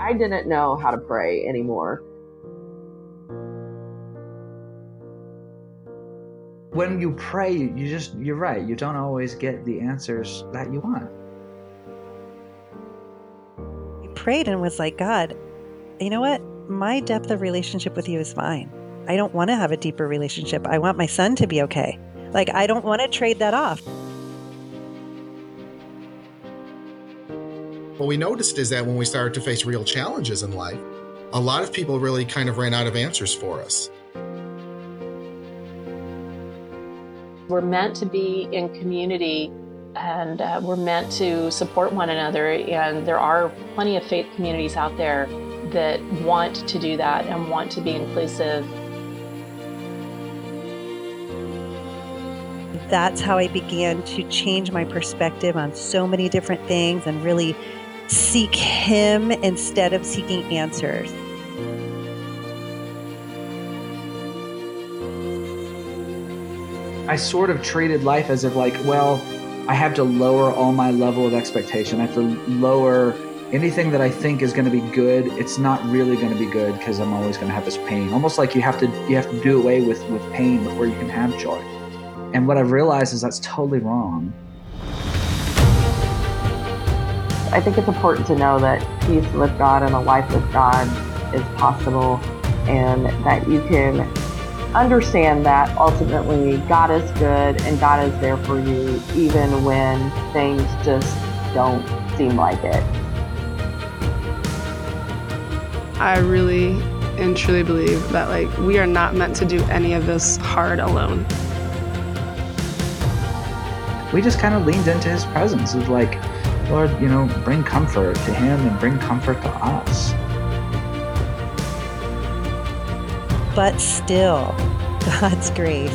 I didn't know how to pray anymore. When you pray, you just, you're right, you don't always get the answers that you want. I prayed and was like, God, you know what? My depth of relationship with you is fine. I don't want to have a deeper relationship. I want my son to be okay. Like, I don't want to trade that off. What we noticed is that when we started to face real challenges in life, a lot of people really kind of ran out of answers for us. We're meant to be in community and uh, we're meant to support one another. And there are plenty of faith communities out there that want to do that and want to be inclusive. That's how I began to change my perspective on so many different things and really seek Him instead of seeking answers. I sort of treated life as if, like, well, I have to lower all my level of expectation. I have to lower anything that I think is going to be good. It's not really going to be good because I'm always going to have this pain. Almost like you have to you have to do away with with pain before you can have joy. And what I've realized is that's totally wrong. I think it's important to know that peace with God and a life with God is possible and that you can understand that ultimately God is good and God is there for you even when things just don't seem like it. I really and truly believe that like we are not meant to do any of this hard alone. We just kind of leaned into his presence of like, Lord, you know, bring comfort to him and bring comfort to us. But still, God's grace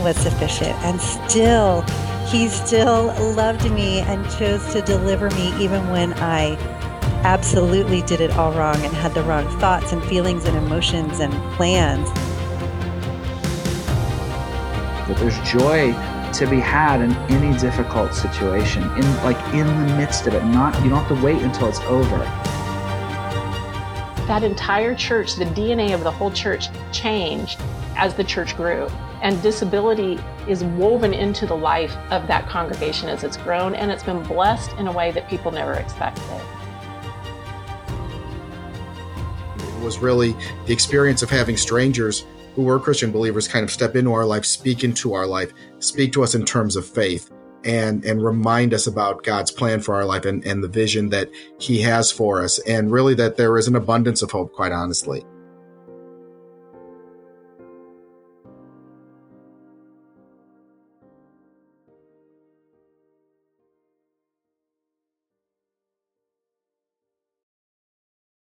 was sufficient. And still, He still loved me and chose to deliver me even when I absolutely did it all wrong and had the wrong thoughts and feelings and emotions and plans. That there's joy to be had in any difficult situation, in like in the midst of it. Not you don't have to wait until it's over. That entire church, the DNA of the whole church changed as the church grew. And disability is woven into the life of that congregation as it's grown, and it's been blessed in a way that people never expected. It was really the experience of having strangers who were Christian believers kind of step into our life, speak into our life, speak to us in terms of faith, and and remind us about God's plan for our life and, and the vision that He has for us, and really that there is an abundance of hope, quite honestly.